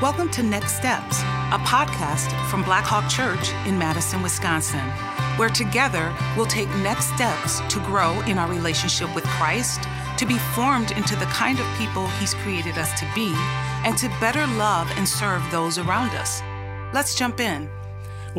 Welcome to Next Steps, a podcast from Blackhawk Church in Madison, Wisconsin, where together we'll take next steps to grow in our relationship with Christ, to be formed into the kind of people He's created us to be, and to better love and serve those around us. Let's jump in.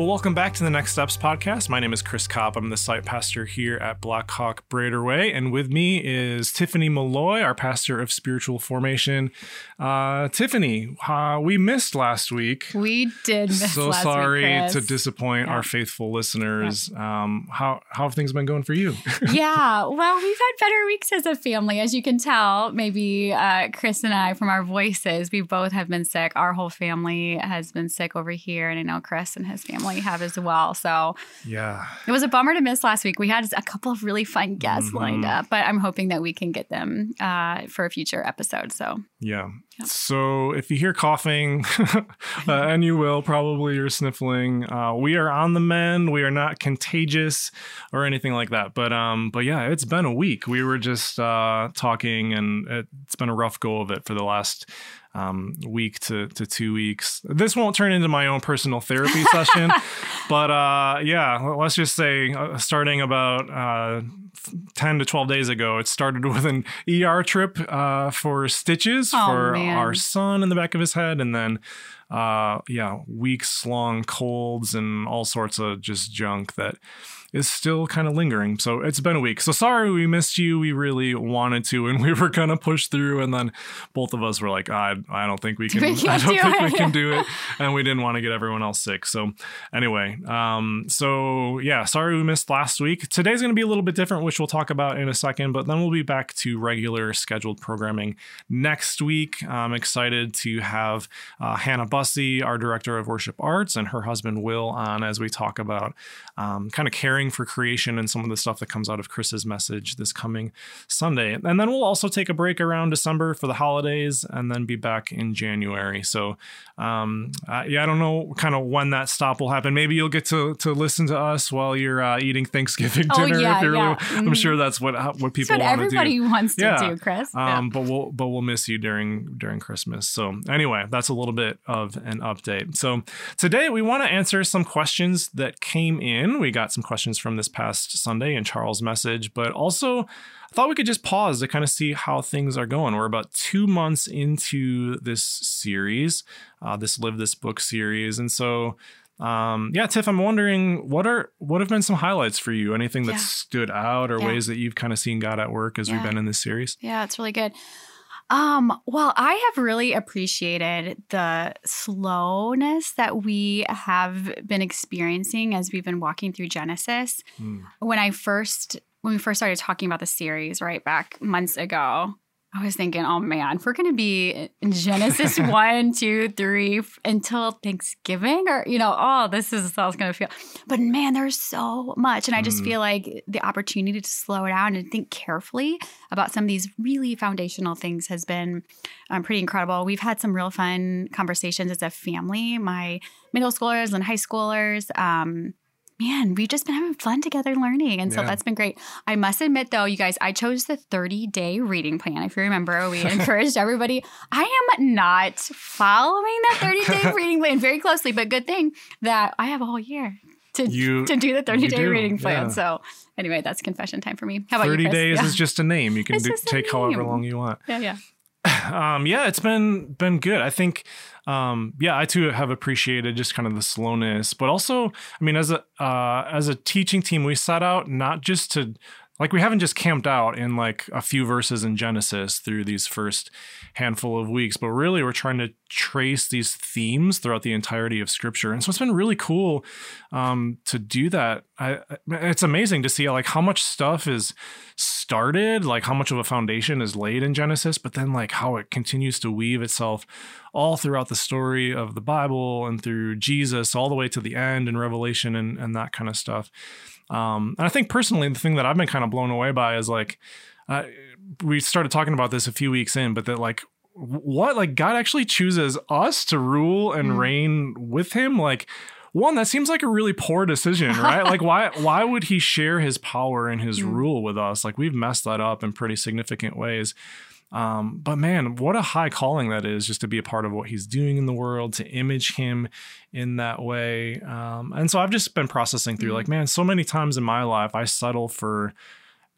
Well, welcome back to the Next Steps podcast. My name is Chris Kopp. I'm the site pastor here at Blackhawk Brader Way. And with me is Tiffany Malloy, our pastor of spiritual formation. Uh, Tiffany, uh, we missed last week. We did miss So sorry week, to disappoint Yeah. our faithful listeners. Um, how, how have things been going for you? yeah, well, we've had better weeks as a family, as you can tell. Maybe uh, Chris and I, from our voices, we both have been sick. Our whole family has been sick over here, and I know Chris and his family have as well. So yeah. it was a bummer to miss last week. We had a couple of really fun guests lined Mhm. up, but I'm hoping that we can get them uh, for a future episode. So Yeah. Yeah. So if you hear coughing, uh, and you will probably, you're sniffling, uh, we are on the mend. We are not contagious or anything like that. But um, but yeah, it's been a week. We were just uh, talking, and it's been a rough go of it for the last um, week to, to two weeks. This won't turn into my own personal therapy session, but uh, yeah, let's just say uh, starting about uh, 10 to 12 days ago, it started with an ER trip uh, for stitches Oh, for man. our son in the back of his head. And then, uh, yeah, weeks long colds and all sorts of just junk that is still kind of lingering. So it's been a week. So sorry we missed you. We really wanted to, and we were gonna push through, and then both of us were like, I, I don't think we can. We I don't do think it." we can do it, and we didn't want to get everyone else sick. So anyway, um, so yeah, sorry we missed last week. Today's gonna be a little bit different, which we'll talk about in a second. But then we'll be back to regular scheduled programming next week. I'm excited to have uh, Hannah Our director of worship arts, and her husband Will on as we talk about um, kind of caring for creation and some of the stuff that comes out of Chris's message this coming Sunday. And then we'll also take a break around December for the holidays and then be back in January. So, um, uh, yeah, I don't know kind of when that stop will happen. Maybe you'll get to, to listen to us while you're uh, eating Thanksgiving dinner. Oh, dinner. yeah, if you're yeah. really, I'm Mhm. sure that's what what that's people what want to do. everybody wants to Yeah. do, Chris. Um, but we'll but we'll miss you during during Christmas. So anyway, that's a little bit of an update. So today we want to answer some questions that came in. We got some questions from this past Sunday in Charles' message, but also I thought we could just pause to kind of see how things are going. We're about two months into this series, uh, this Live This Book series, and so. Um, yeah, Tiff, I'm wondering what are what have been some highlights for you? Anything that Yeah. stood out or Yeah. ways that you've kind of seen God at work as we've been in this series? Yeah, it's really good. Um, well, I have really appreciated the slowness that we have been experiencing as we've been walking through Genesis. Hmm. When I first when we first started talking about the series right back months ago, I was thinking, oh man, we're gonna be in Genesis one, two, three f- until Thanksgiving, or you know, oh, this is how it's gonna feel. But man, there's so much. And I just Mm. feel like the opportunity to slow down and think carefully about some of these really foundational things has been um, pretty incredible. We've had some real fun conversations as a family, my middle schoolers and high schoolers. Um, man, we've just been having fun together learning. And so Yeah. that's been great. I must admit, though, you guys, I chose the 30 day reading plan. If you remember, we encouraged everybody. I am not following that 30 day reading plan very closely, but good thing that I have a whole year. To, You- to do the 30 day do, reading plan. yeah. So, anyway, that's confession time for me. How about 30 you? Chris? days Yeah. is just a name. You can do, take however long you want. yeah, yeah. Um, yeah, it's been been good. I think um, yeah, I too have appreciated just kind of the slowness, but also, I mean, as a uh, as a teaching team, we set out not just to like we haven't just camped out in like a few verses in Genesis through these first handful of weeks, but really we're trying to trace these themes throughout the entirety of Scripture, and so it's been really cool um, to do that. I, it's amazing to see like how much stuff is started, like how much of a foundation is laid in Genesis, but then like how it continues to weave itself all throughout the story of the Bible and through Jesus all the way to the end in Revelation and, and that kind of stuff. Um, and I think personally, the thing that I've been kind of blown away by is like, uh, we started talking about this a few weeks in, but that like, what like God actually chooses us to rule and Mm. reign with Him, like one that seems like a really poor decision right like why why would he share his power and his Mm. rule with us like we've messed that up in pretty significant ways Um, but man, what a high calling that is just to be a part of what he's doing in the world, to image him in that way. Um, and so I've just been processing through, mm-hmm. like, man, so many times in my life, I settle for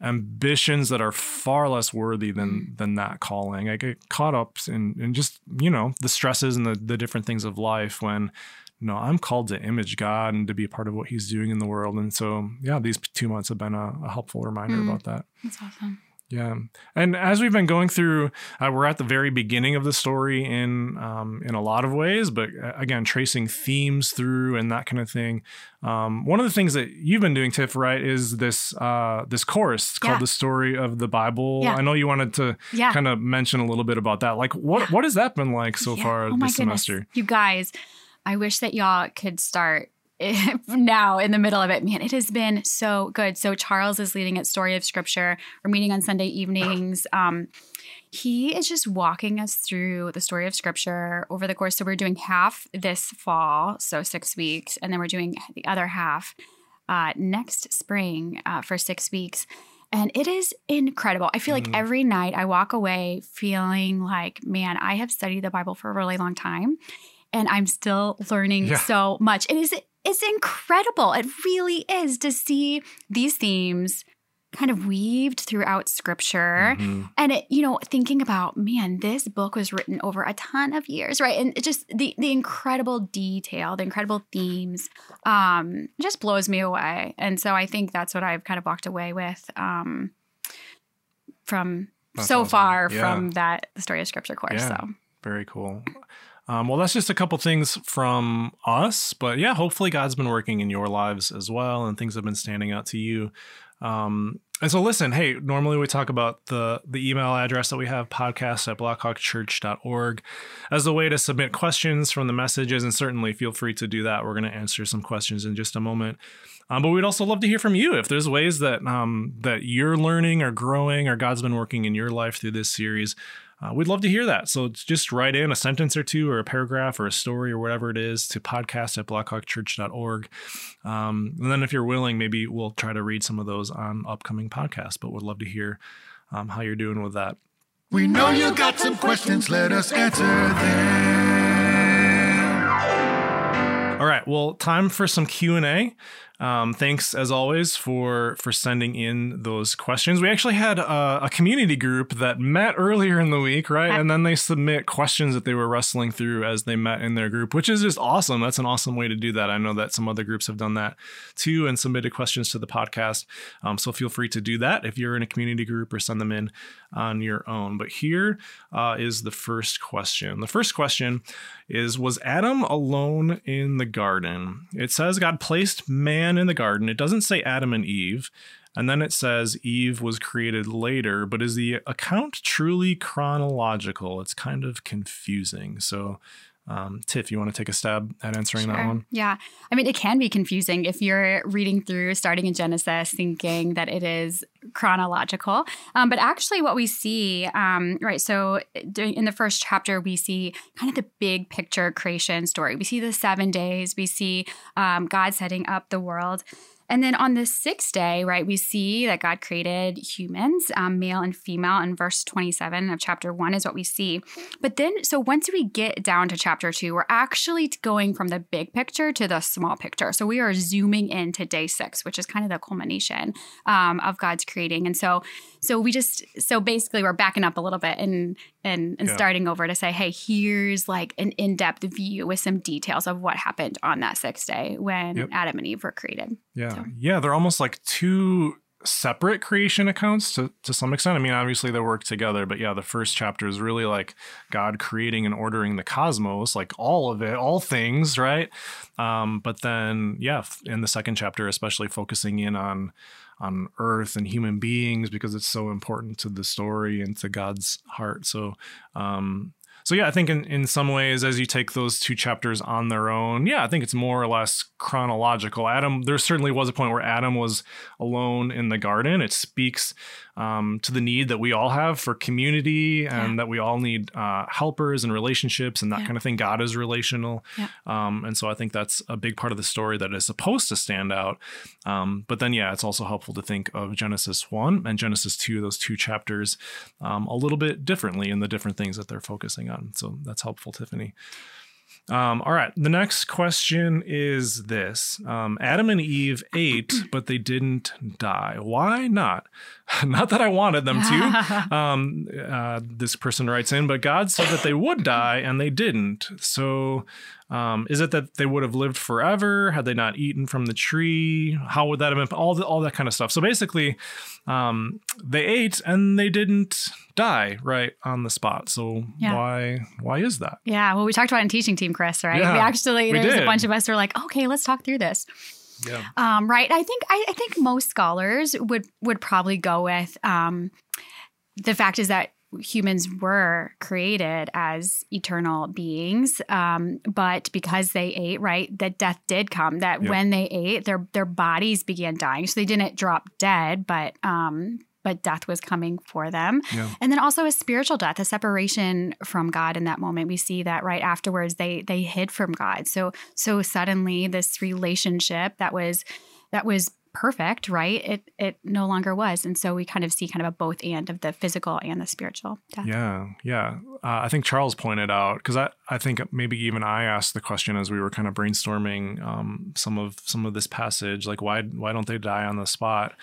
ambitions that are far less worthy than mm. than that calling. I get caught up in in just you know the stresses and the the different things of life when no, I'm called to image God and to be a part of what He's doing in the world. And so yeah, these two months have been a, a helpful reminder mm. about that. That's awesome. Yeah, and as we've been going through, uh, we're at the very beginning of the story in um, in a lot of ways, but uh, again, tracing themes through and that kind of thing. Um, one of the things that you've been doing, Tiff, right, is this uh, this course called "The Story of the Bible." Yeah. I know you wanted to yeah. kind of mention a little bit about that. Like, what what has that been like so far oh this semester? You guys, I wish that y'all could start now in the middle of it. Man, it has been so good. So Charles is leading at Story of Scripture. We're meeting on Sunday evenings. Um, he is just walking us through the story of Scripture over the course. So we're doing half this fall, so six weeks, and then we're doing the other half uh, next spring uh, for six weeks. And it is incredible. I feel like mm. every night I walk away feeling like, man, I have studied the Bible for a really long time and I'm still learning yeah. so much. It is it's incredible. It really is to see these themes kind of weaved throughout scripture mm-hmm. and it you know thinking about man this book was written over a ton of years right and it just the the incredible detail the incredible themes um just blows me away and so i think that's what i've kind of walked away with um from that's so awesome. far yeah. from that the story of scripture course yeah. so very cool um, well, that's just a couple things from us, but yeah, hopefully God's been working in your lives as well, and things have been standing out to you. Um, and so, listen, hey, normally we talk about the the email address that we have, podcast at blackhawkchurch.org, as a way to submit questions from the messages. And certainly feel free to do that. We're going to answer some questions in just a moment. Um, but we'd also love to hear from you if there's ways that um, that you're learning or growing or God's been working in your life through this series uh, we'd love to hear that. So just write in a sentence or two or a paragraph or a story or whatever it is to podcast at blackhawkchurch.org. Um, and then if you're willing, maybe we'll try to read some of those on upcoming podcasts, but would love to hear um, how you're doing with that. We know you got some questions. Let us answer them. All right. Well, time for some Q and A. Um, thanks as always for for sending in those questions. We actually had a, a, community group that met earlier in the week, right? And then they submit questions that they were wrestling through as they met in their group, which is just awesome. That's an awesome way to do that. I know that some other groups have done that too and submitted questions to the podcast. Um, so feel free to do that if you're in a community group or send them in on your own. But here uh, is the first question. The first question is Was Adam alone in the garden? It says God placed man in the garden. It doesn't say Adam and Eve. And then it says Eve was created later, but is the account truly chronological? It's kind of confusing. So um, Tiff, you want to take a stab at answering sure. that one? Yeah. I mean, it can be confusing if you're reading through, starting in Genesis, thinking that it is chronological. Um, but actually, what we see, um, right, so in the first chapter, we see kind of the big picture creation story. We see the seven days, we see um, God setting up the world. And then on the sixth day, right, we see that God created humans, um, male and female, in verse 27 of chapter one is what we see. But then, so once we get down to chapter two, we're actually going from the big picture to the small picture. So we are zooming into day six, which is kind of the culmination um, of God's creating. And so, so we just, so basically, we're backing up a little bit and and, and yeah. starting over to say, hey, here's like an in depth view with some details of what happened on that sixth day when yep. Adam and Eve were created. Yeah. So. Yeah. They're almost like two separate creation accounts to, to some extent. I mean, obviously they work together, but yeah, the first chapter is really like God creating and ordering the cosmos, like all of it, all things, right? Um, but then, yeah, in the second chapter, especially focusing in on on earth and human beings because it's so important to the story and to God's heart. So, um, so yeah, I think in, in some ways, as you take those two chapters on their own, yeah, I think it's more or less chronological. Adam, there certainly was a point where Adam was alone in the garden. It speaks um, to the need that we all have for community and yeah. that we all need uh, helpers and relationships and that yeah. kind of thing. God is relational. Yeah. Um, and so I think that's a big part of the story that is supposed to stand out. Um, but then, yeah, it's also helpful to think of Genesis 1 and Genesis 2, those two chapters, um, a little bit differently in the different things that they're focusing on. So that's helpful, Tiffany. Um, all right. The next question is this um, Adam and Eve ate, but they didn't die. Why not? not that I wanted them to. Um, uh, this person writes in, but God said that they would die and they didn't. So um, is it that they would have lived forever had they not eaten from the tree? How would that have been? All, the, all that kind of stuff. So basically, um, they ate and they didn't die right on the spot. So yeah. why why is that? Yeah, well, we talked about in teaching team, Chris. Right? Yeah, we actually there's a bunch of us who are like, okay, let's talk through this. Yeah. Um, right. I think I, I, think most scholars would would probably go with um, the fact is that humans were created as eternal beings um, but because they ate right that death did come that yep. when they ate their their bodies began dying so they didn't drop dead but um, but death was coming for them. Yeah. And then also a spiritual death, a separation from God in that moment. We see that right afterwards they they hid from God. So so suddenly this relationship that was that was perfect, right? It it no longer was, and so we kind of see kind of a both and of the physical and the spiritual. Death. Yeah, yeah. Uh, I think Charles pointed out because I I think maybe even I asked the question as we were kind of brainstorming um, some of some of this passage, like why why don't they die on the spot?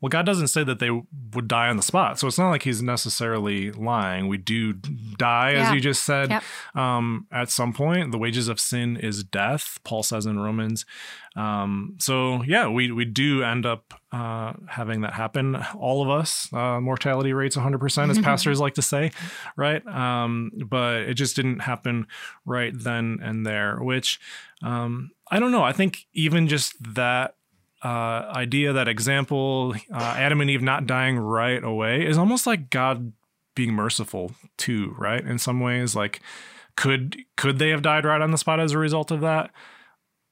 Well, God doesn't say that they would die on the spot, so it's not like He's necessarily lying. We do die, yeah. as you just said, yep. um, at some point. The wages of sin is death. Paul says in Romans. Um, so yeah, we we do end up uh, having that happen. All of us, uh, mortality rates 100%, as pastors like to say, right? Um, but it just didn't happen right then and there. Which um, I don't know. I think even just that uh, idea, that example, uh, Adam and Eve not dying right away, is almost like God being merciful too, right? In some ways, like could could they have died right on the spot as a result of that?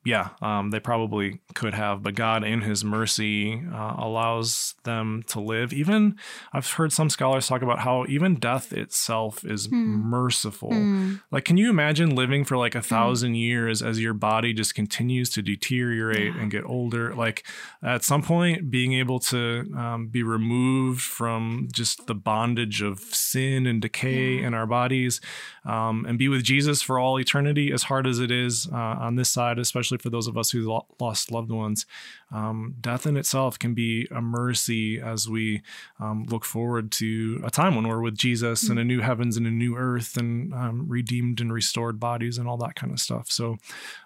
Yeah, um, they probably could have, but God, in His mercy, uh, allows them to live. Even I've heard some scholars talk about how even death itself is mm. merciful. Mm. Like, can you imagine living for like a hmm. thousand mm. years as your body just continues to deteriorate yeah. and get older? Like, at some point, being able to um, be removed from just the bondage of sin and decay yeah. in our bodies um, and be with Jesus for all eternity, as hard as it is uh, on this side, especially especially for those of us who lost loved ones. Um, death in itself can be a mercy as we um, look forward to a time when we're with Jesus mm-hmm. and a new heavens and a new earth and um, redeemed and restored bodies and all that kind of stuff. So,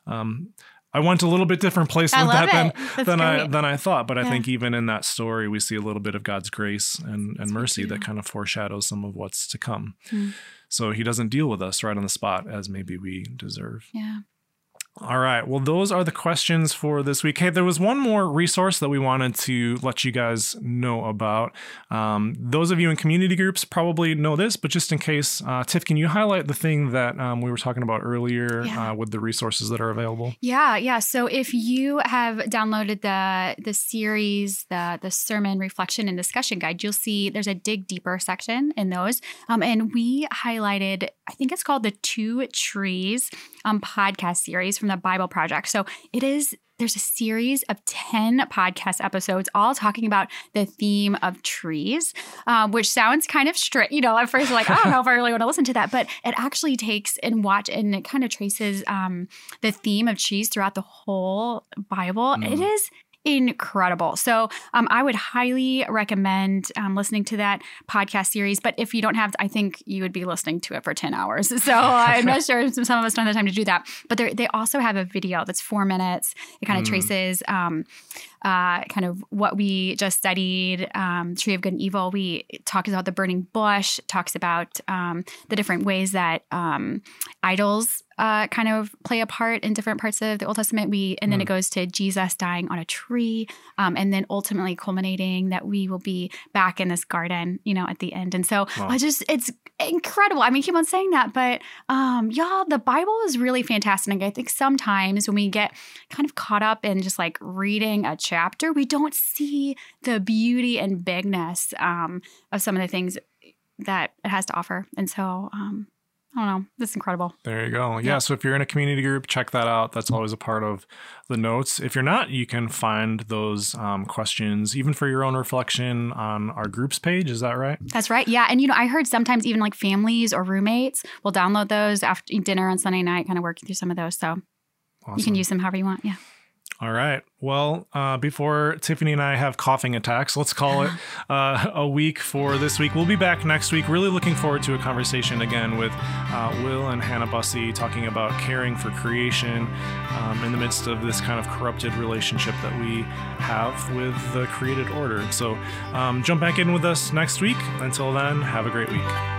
um, I went a little bit different place with that than, than I than I thought. But yeah. I think even in that story, we see a little bit of God's grace and, and mercy that kind of foreshadows some of what's to come. Mm. So he doesn't deal with us right on the spot as maybe we deserve. Yeah. All right. Well, those are the questions for this week. Hey, there was one more resource that we wanted to let you guys know about. Um, those of you in community groups probably know this, but just in case, uh, Tiff, can you highlight the thing that um, we were talking about earlier yeah. uh, with the resources that are available? Yeah, yeah. So if you have downloaded the the series, the the sermon reflection and discussion guide, you'll see there's a dig deeper section in those, um, and we highlighted. I think it's called the Two Trees um, podcast series from the Bible Project. So it is there's a series of 10 podcast episodes all talking about the theme of trees, um, which sounds kind of strict. You know, at first, like, I don't know if I really want to listen to that, but it actually takes and watch and it kind of traces um, the theme of trees throughout the whole Bible. Mm. It is incredible. So um, I would highly recommend um, listening to that podcast series. But if you don't have, I think you would be listening to it for 10 hours. So I'm not sure some of us don't have the time to do that. But they also have a video that's four minutes. It kind of mm. traces um, uh, kind of what we just studied, um, Tree of Good and Evil. We talk about the burning bush, talks about um, the different ways that um, idols uh, kind of play a part in different parts of the Old Testament. We and then mm. it goes to Jesus dying on a tree, um, and then ultimately culminating that we will be back in this garden, you know, at the end. And so wow. I just it's incredible. I mean, keep on saying that, but um, y'all, the Bible is really fantastic. I think sometimes when we get kind of caught up in just like reading a chapter, we don't see the beauty and bigness um, of some of the things that it has to offer. And so, um, I don't know. That's incredible. There you go. Yeah, yeah. So if you're in a community group, check that out. That's always a part of the notes. If you're not, you can find those um, questions even for your own reflection on our groups page. Is that right? That's right. Yeah. And, you know, I heard sometimes even like families or roommates will download those after dinner on Sunday night, kind of working through some of those. So awesome. you can use them however you want. Yeah. All right. Well, uh, before Tiffany and I have coughing attacks, let's call it uh, a week for this week. We'll be back next week. Really looking forward to a conversation again with uh, Will and Hannah Bussey talking about caring for creation um, in the midst of this kind of corrupted relationship that we have with the created order. So um, jump back in with us next week. Until then, have a great week.